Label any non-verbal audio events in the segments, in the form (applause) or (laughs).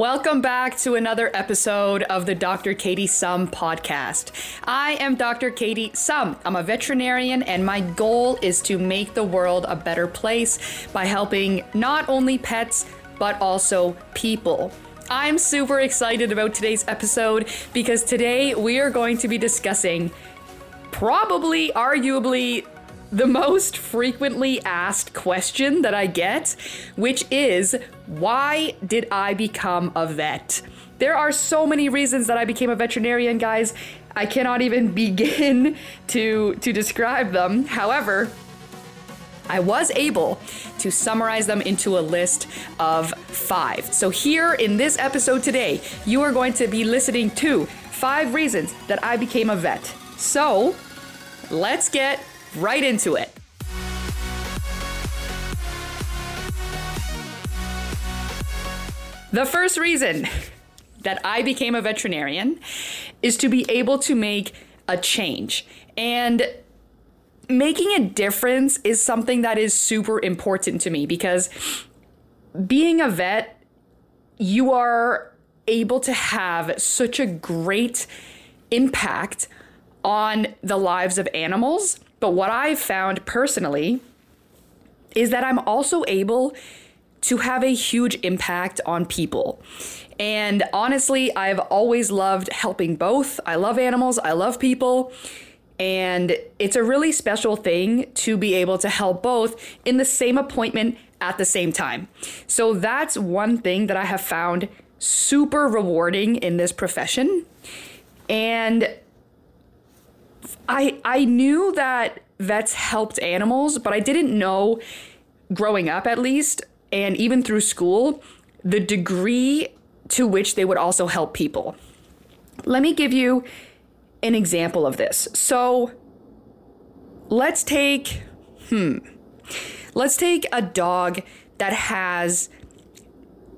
Welcome back to another episode of the Dr. Katie Sum podcast. I am Dr. Katie Sum. I'm a veterinarian, and my goal is to make the world a better place by helping not only pets, but also people. I'm super excited about today's episode because today we are going to be discussing probably, arguably, the most frequently asked question that I get, which is why did I become a vet? There are so many reasons that I became a veterinarian, guys. I cannot even (laughs) begin to to describe them. However, I was able to summarize them into a list of five. So, here in this episode today, you are going to be listening to five reasons that I became a vet. So, let's get right into it. The first reason (laughs) that I became a veterinarian is to be able to make a change. And making a difference is something that is super important to me because being a vet, you are able to have such a great impact on the lives of animals but what I've found personally is that I'm also able to have a huge impact on people. And honestly, I've always loved helping both. I love animals, I love people. And it's a really special thing to be able to help both in the same appointment at the same time. So that's one thing that I have found super rewarding in this profession. And I I knew that vets helped animals, but I didn't know growing up at least and even through school the degree to which they would also help people. Let me give you an example of this. So let's take hmm let's take a dog that has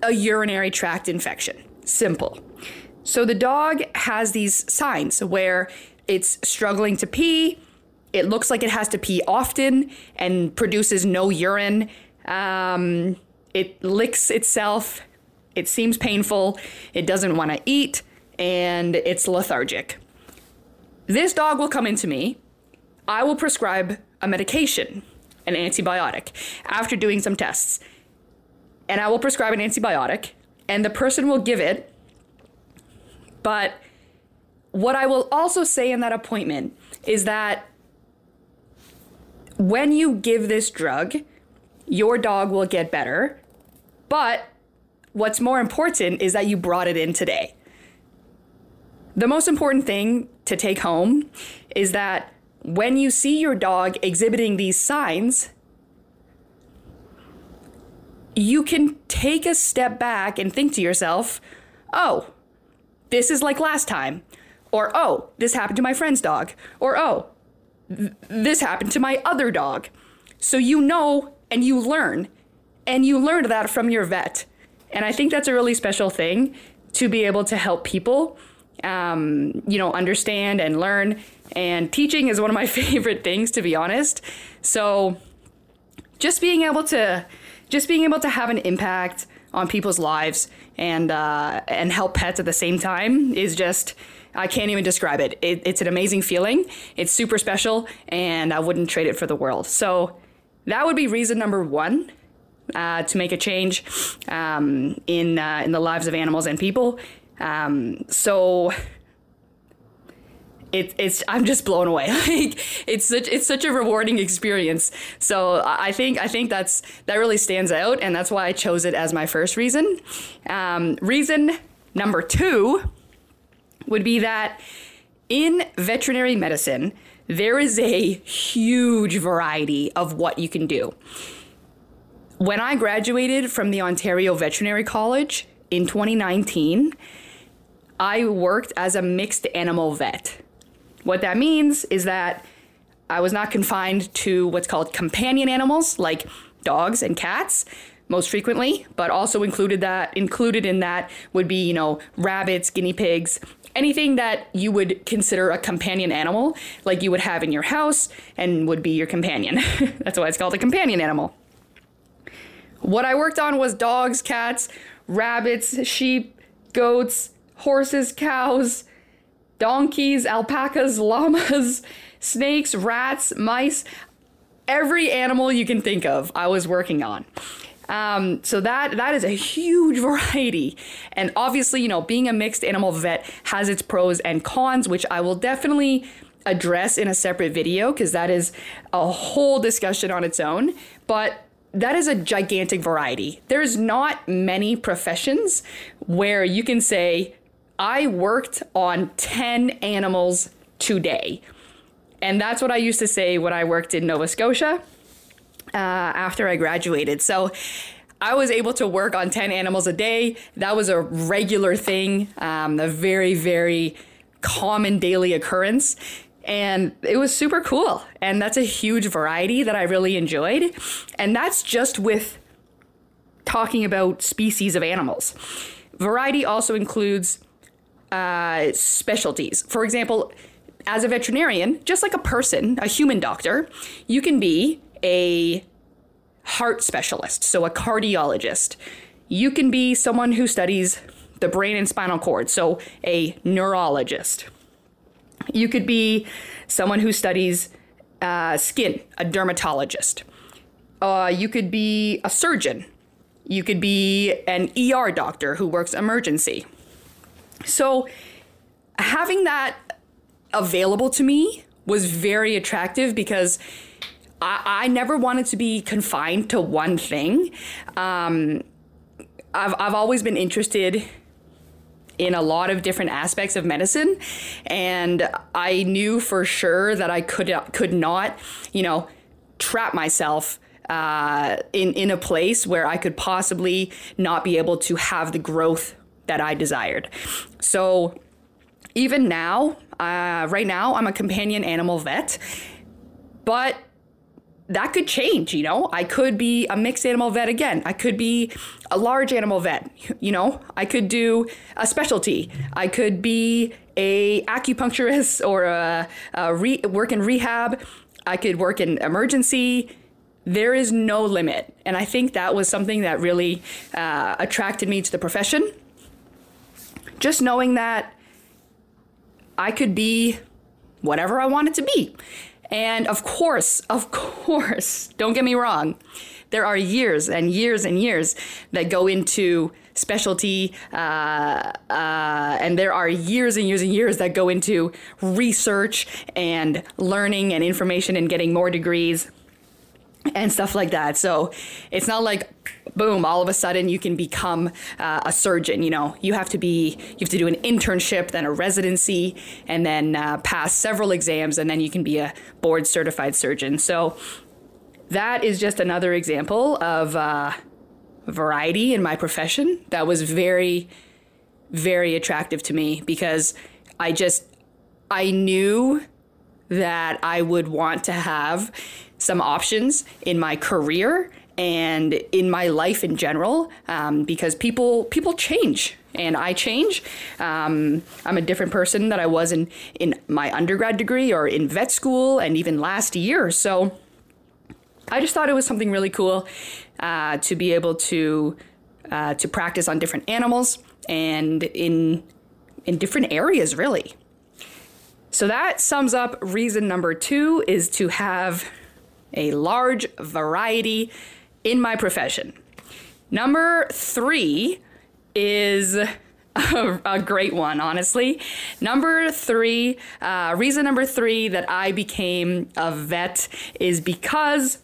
a urinary tract infection. Simple. So the dog has these signs where it's struggling to pee. It looks like it has to pee often and produces no urine. Um, it licks itself. It seems painful. It doesn't want to eat and it's lethargic. This dog will come into me. I will prescribe a medication, an antibiotic, after doing some tests. And I will prescribe an antibiotic, and the person will give it. But what I will also say in that appointment is that when you give this drug, your dog will get better. But what's more important is that you brought it in today. The most important thing to take home is that when you see your dog exhibiting these signs, you can take a step back and think to yourself, oh, this is like last time. Or, oh, this happened to my friend's dog. Or, oh, th- this happened to my other dog. So you know and you learn. And you learned that from your vet. And I think that's a really special thing to be able to help people, um, you know, understand and learn. And teaching is one of my (laughs) favorite things, to be honest. So just being able to, just being able to have an impact on people's lives and uh, and help pets at the same time is just I can't even describe it. it. It's an amazing feeling. It's super special, and I wouldn't trade it for the world. So that would be reason number one uh, to make a change um, in uh, in the lives of animals and people. Um, so it, it's I'm just blown away. (laughs) like it's such it's such a rewarding experience. So I think I think that's that really stands out, and that's why I chose it as my first reason. Um, reason number two would be that in veterinary medicine there is a huge variety of what you can do. When I graduated from the Ontario Veterinary College in 2019, I worked as a mixed animal vet. What that means is that I was not confined to what's called companion animals like dogs and cats most frequently, but also included that included in that would be, you know, rabbits, guinea pigs, anything that you would consider a companion animal, like you would have in your house and would be your companion. (laughs) That's why it's called a companion animal. What I worked on was dogs, cats, rabbits, sheep, goats, horses, cows, donkeys, alpacas, llamas, (laughs) snakes, rats, mice, every animal you can think of, I was working on. Um, so that that is a huge (laughs) variety, and obviously, you know, being a mixed animal vet has its pros and cons, which I will definitely address in a separate video because that is a whole discussion on its own. But that is a gigantic variety. There's not many professions where you can say, I worked on 10 animals today. And that's what I used to say when I worked in Nova Scotia uh, after I graduated. So I was able to work on 10 animals a day. That was a regular thing, um, a very, very common daily occurrence and it was super cool. And that's a huge variety that I really enjoyed. And that's just with talking about species of animals. Variety also includes uh, specialties. For example, as a veterinarian, just like a person, a human doctor, you can be a heart specialist, so a cardiologist. You can be someone who studies the brain and spinal cord, so a neurologist. You could be someone who studies uh, skin, a dermatologist. Uh, you could be a surgeon. You could be an ER doctor who works emergency. So, having that available to me was very attractive because I, I never wanted to be confined to one thing. Um, I've, I've always been interested in a lot of different aspects of medicine and I knew for sure that I could could not, you know, trap myself uh, in in a place where I could possibly not be able to have the growth that I desired. So even now, uh, right now, I'm a companion animal vet, but that could change, you know. I could be a mixed animal vet again. I could be a large animal vet, you know. I could do a specialty. I could be a acupuncturist or a, a re- work in rehab. I could work in emergency. There is no limit, and I think that was something that really uh, attracted me to the profession. Just knowing that I could be whatever I wanted to be. And of course, of course, (laughs) don't get me wrong, there are years and years and years that go into specialty, uh, uh, and there are years and years and years that go into research and learning and information and getting more degrees and stuff like that. So it's not like boom, all of a sudden you can become uh, a surgeon. You know, you have to be, you have to do an internship, then a residency, and then uh, pass several exams, and then you can be a board certified surgeon. So that is just another example of uh, variety in my profession that was very, very attractive to me because I just, I knew that I would want to have some options in my career and in my life in general um, because people people change and I change. Um, I'm a different person that I was in in my undergrad degree or in vet school and even last year. So I just thought it was something really cool uh, to be able to uh, to practice on different animals and in in different areas really. So that sums up reason number two is to have a large variety in my profession. Number three is a, (laughs) a, great one, honestly. Number three, uh, reason number three that I became a vet is because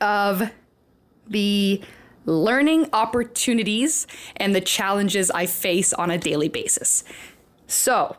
of the learning opportunities and the challenges I face on a daily basis. So,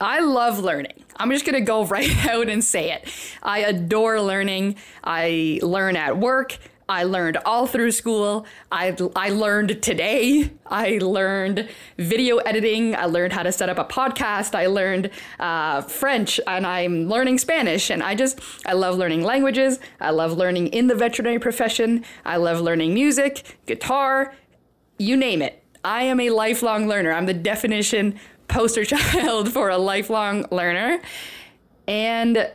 I love learning. I'm just going to go (laughs) right out and say it. I adore learning. I learn at work. I learned all through school. I, I learned today. I learned video editing. I learned how to set up a podcast. I learned uh, French and I'm learning Spanish. And I just, I love learning languages. I love learning in the veterinary profession. I love learning music, guitar, you name it. I am a lifelong learner. I'm the definition poster (laughs) child for a lifelong learner. And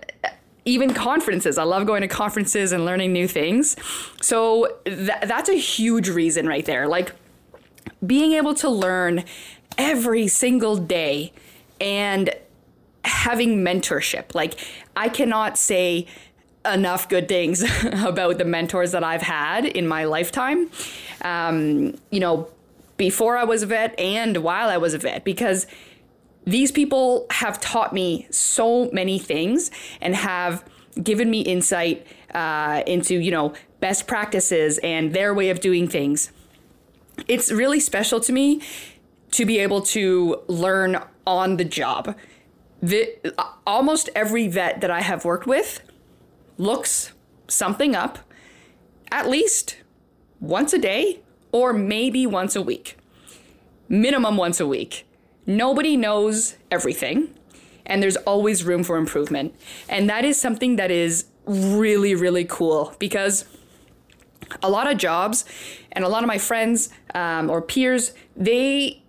even conferences. I love going to conferences and learning new things. So th- that's a huge reason right there. Like being able to learn every single day and having mentorship. Like I cannot say enough good things (laughs) about the mentors that I've had in my lifetime. Um, you know, before I was a vet and while I was a vet, because these people have taught me so many things and have given me insight uh, into, you know, best practices and their way of doing things. It's really special to me to be able to learn on the job. The, almost every vet that I have worked with looks something up at least once a day or maybe once a week. Minimum once a week. Nobody knows everything, and there's always room for improvement. And that is something that is really, really cool because a lot of jobs and a lot of my friends um, or peers, they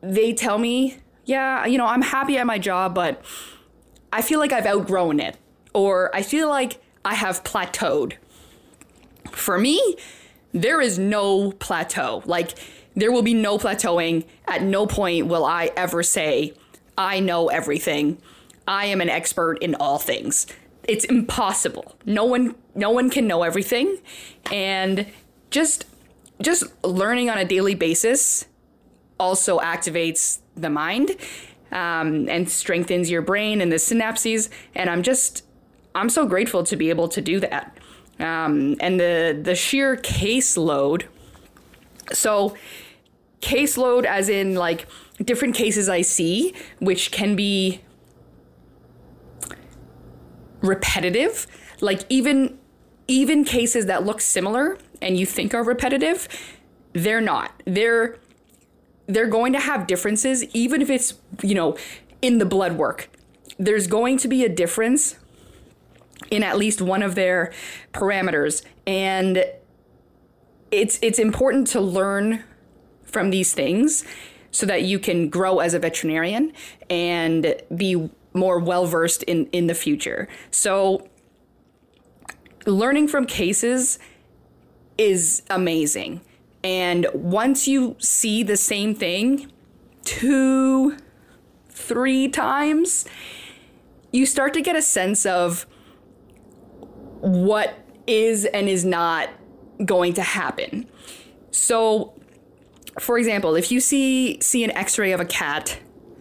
they tell me, yeah, you know, I'm happy at my job, but I feel like I've outgrown it, or I feel like I have plateaued. For me, there is no plateau. Like, there will be no plateauing. At no point will I ever say, I know everything. I am an expert in all things. It's impossible. No one no one can know everything. And just just learning on a daily basis also activates the mind um, and strengthens your brain and the synapses. And I'm just I'm so grateful to be able to do that. Um, and the the sheer caseload. So caseload, as in like different cases I see, which can be repetitive. Like even even cases that look similar and you think are repetitive, they're not. They're they're going to have differences even if it's, you know, in the blood work. There's going to be a difference in at least one of their parameters and it's it's important to learn from these things so that you can grow as a veterinarian and be more well versed in in the future. So learning from cases is amazing. And once you see the same thing two, three times, you start to get a sense of what is and is not going to happen. So, for example, if you see see an X-ray of a cat,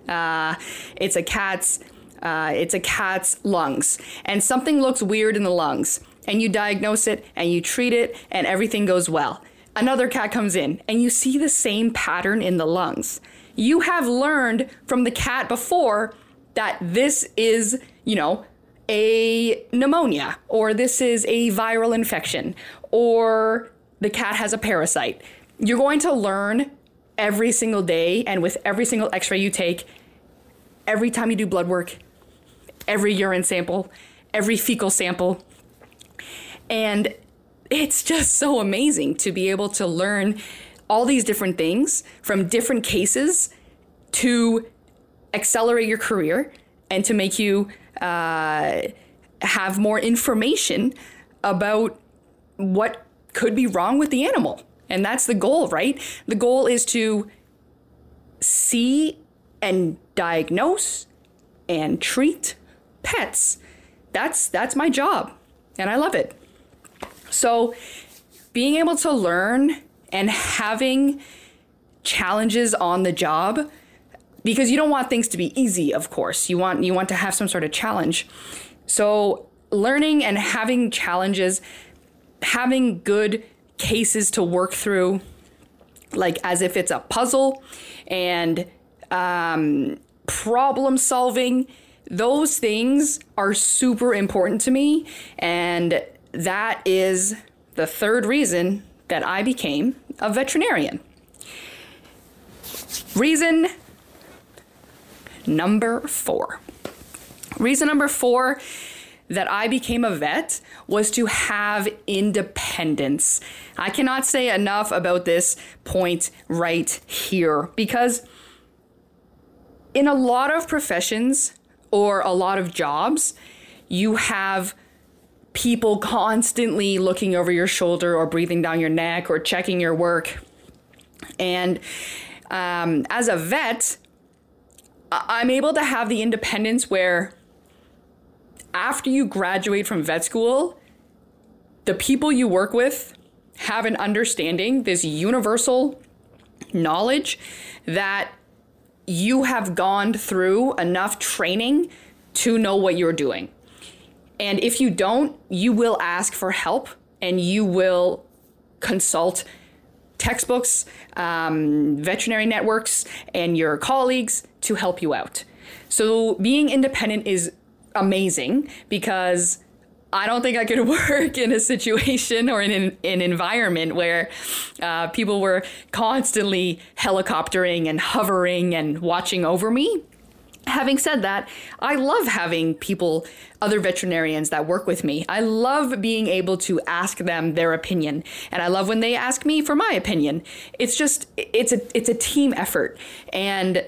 uh, it's a cat's uh, it's a cat's lungs, and something looks weird in the lungs, and you diagnose it and you treat it, and everything goes well. Another cat comes in, and you see the same pattern in the lungs. You have learned from the cat before that this is, you know, a pneumonia, or this is a viral infection, or the cat has a parasite. You're going to learn every single day, and with every single x ray you take, every time you do blood work, every urine sample, every fecal sample. And it's just so amazing to be able to learn all these different things from different cases to accelerate your career and to make you uh, have more information about what could be wrong with the animal. And that's the goal, right? The goal is to see and diagnose and treat pets. That's that's my job and I love it. So being able to learn and having challenges on the job because you don't want things to be easy, of course. You want you want to have some sort of challenge. So learning and having challenges, having good cases to work through, like as if it's a puzzle, and um, problem solving those things are super important to me. And that is the third reason that I became a veterinarian. Reason number four. Reason number four that I became a vet was to have independence. I cannot say enough about this point right here because in a lot of professions, or a lot of jobs, you have people constantly looking over your shoulder or breathing down your neck or checking your work. And um, as a vet, I'm able to have the independence where after you graduate from vet school, the people you work with have an understanding, this universal knowledge that you have gone through enough training to know what you're doing. And if you don't, you will ask for help and you will consult textbooks, um, veterinary networks, and your colleagues to help you out. So being independent is amazing because I don't think I could (laughs) work in a situation or in an, an environment where uh, people were constantly helicoptering and hovering and watching over me. Having said that, I love having people, other veterinarians that work with me. I love being able to ask them their opinion, and I love when they ask me for my opinion. It's just it's a it's a team effort, and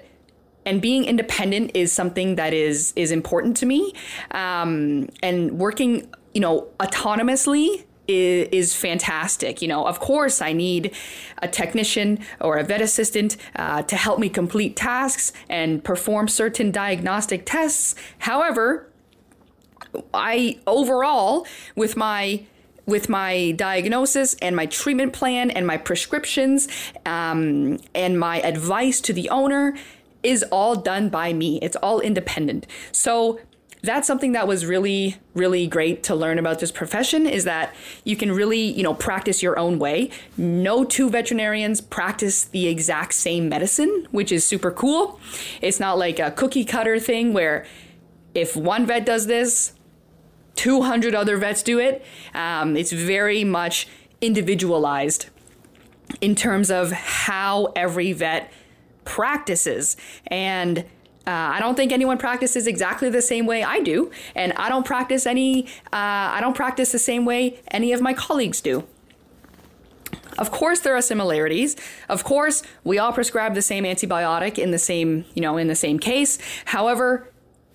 and being independent is something that is is important to me. Um, and working, you know, autonomously is, is, fantastic. You know, of course, I need a technician or a vet assistant uh, to help me complete tasks and perform certain diagnostic tests. However, I overall, with my with my diagnosis and my treatment plan and my prescriptions um, and my advice to the owner is all done by me. It's all independent. So that's something that was really really great to learn about this profession is that you can really you know practice your own way. No two veterinarians practice the exact same medicine which is super cool. It's not like a cookie cutter thing where if one vet does this 200 other vets do it. Um, it's very much individualized in terms of how every vet practices. And uh, I don't think anyone practices exactly the same way I do, and I don't practice any. Uh, I don't practice the same way any of my colleagues do. Of course, there are similarities. Of course, we all prescribe the same antibiotic in the same, you know, in the same case. However,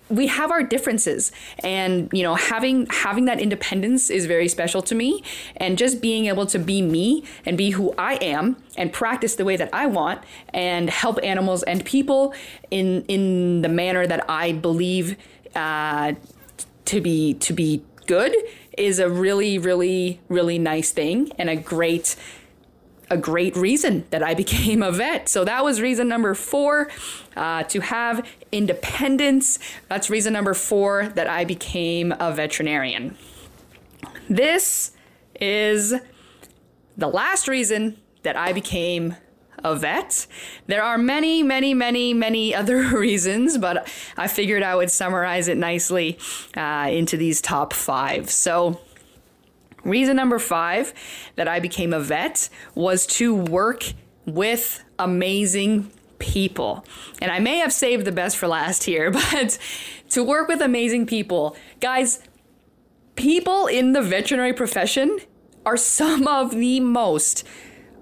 we have our differences. And you know having having that independence is very special to me. And just being able to be me and be who I am and practice the way that I want and help animals and people in in the manner that I believe uh, to be to be good is a really really really nice thing and a great a great reason that I (laughs) became a vet. So that was reason number four uh, to have independence. That's reason number four that I became a veterinarian. This is the last reason that I became a vet. There are many, many, many, many (laughs) other reasons, but I figured I would summarize it nicely uh, into these top five. So, Reason number five that I became a vet was to work with amazing people. And I may have saved the best for last here, (laughs) but to work with amazing people. Guys, people in the veterinary profession are some of the most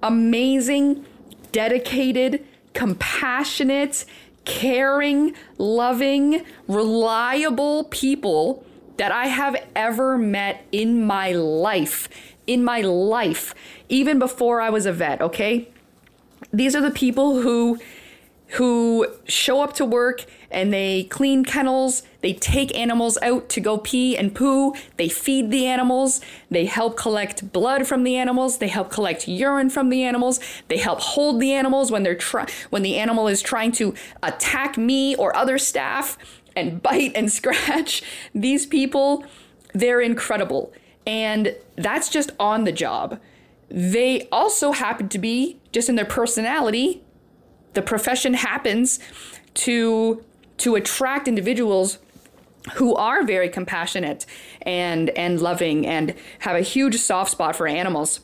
amazing, dedicated, compassionate, caring, loving, reliable people that I have ever met in my life. In my life, even before I was a vet, okay? These are the people who who show up to work and they clean kennels, they take animals out to go pee and poo, they feed the animals, they help collect blood from the animals, they help collect urine from the animals, they help hold the animals when they're try- when the animal is trying to attack me or other staff and bite and (laughs) scratch. These people, they're incredible. And that's just on the job. They also happen to be, just in their personality, the profession happens to to attract individuals who are very compassionate and and loving and have a huge soft spot for animals.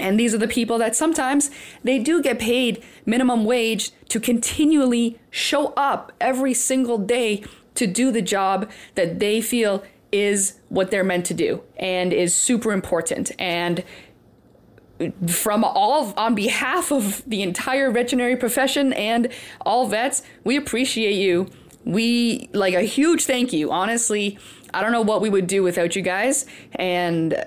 And these are the people that sometimes they do get paid minimum wage to continually show up every single day to do the job that they feel is what they're meant to do and is super important. And from all on behalf of the entire veterinary profession and all vets, we appreciate you we like a huge thank you. Honestly, I don't know what we would do without you guys, and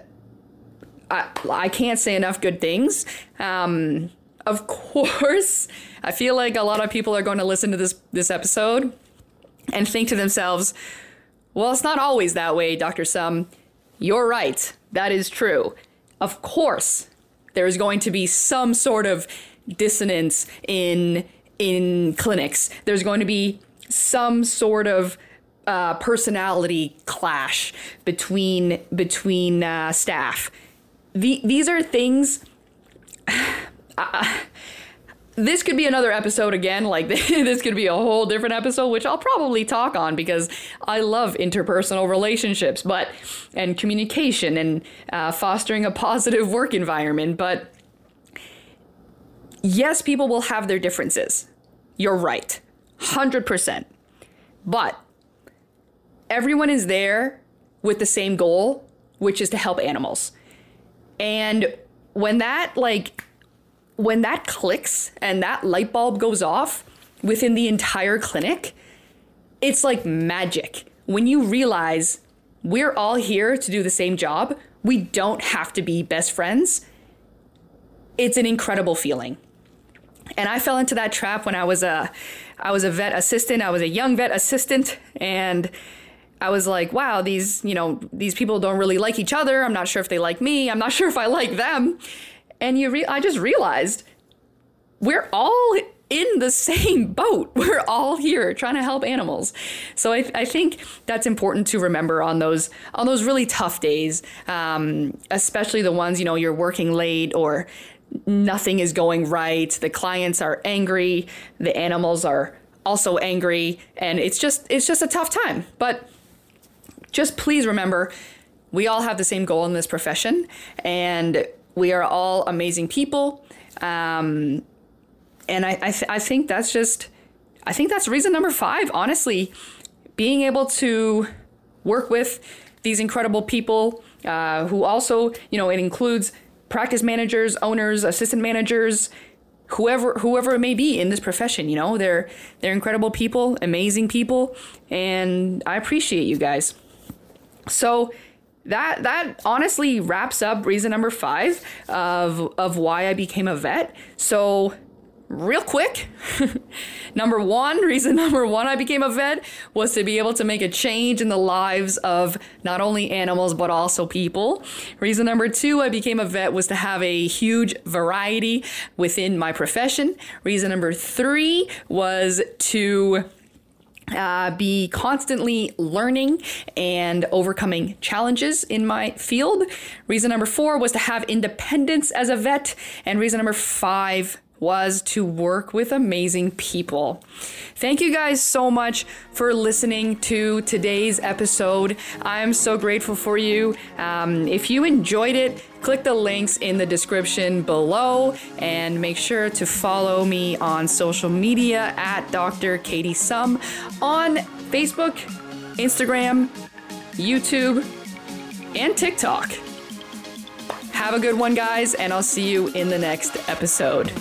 I can't say enough good things. Um, of (laughs) course, I feel like a lot of people are going to listen to this this episode and think to themselves, "Well, it's not always that way, Dr. Sum." You're right. That is true. Of course, there is going to be some sort of dissonance in in clinics. There's going to be some sort of uh, personality clash between between uh, staff. The, these are things. (sighs) Uh, this could be another episode again. Like (laughs) this could be a whole different episode, which I'll probably talk on because I love interpersonal relationships, but and communication and uh, fostering a positive work environment. But yes, people will have their differences. You're right, hundred percent. But everyone is there with the same goal, which is to help animals. And when that like when that clicks and that light bulb goes off within the entire clinic, it's like magic. When you realize we're all here to do the same job, we don't have to be best friends. It's an incredible feeling. And I fell into that trap when I was a I was a vet assistant. I was a young vet assistant and I was like, wow, these, you know, these people don't really like each other. I'm not sure if they like me. I'm not (laughs) sure if I like them. And you re- I just realized we're all in the same (laughs) boat. (laughs) We're all here trying to help animals. So I, I think that's important to remember on those on those really tough days, um, especially the ones you know you're working late or nothing is going right. The clients are angry. The animals are also angry, and it's just it's just a tough time. But just please remember, we all have the same goal in this profession, and we are all amazing people. Um, and I I, th- I think that's just I think that's reason number five. Honestly, being able to work with these incredible people uh, who also you know it includes practice managers, owners, assistant managers, whoever whoever it may be in this profession. You know, they're they're incredible people, amazing people, and I appreciate you guys. So that that honestly wraps up reason number five of of why I became a vet. So real quick. (laughs) number one, reason (laughs) number one I became a vet was to be able to make a change in the lives of not only animals but also people. Reason number two I became a vet was to have a huge variety within my profession. Reason number three was to uh, be constantly learning and overcoming challenges in my field. Reason number four was to have independence as a vet. And reason number five was to work with amazing people. Thank you guys so much for listening to today's episode. I'm so grateful for you. Um, if you enjoyed it, click the links in the description below and make sure to follow me on social media at Dr. Katie Sum on Facebook, Instagram, YouTube, and TikTok. Have a good one, guys, and I'll see you in the next episode.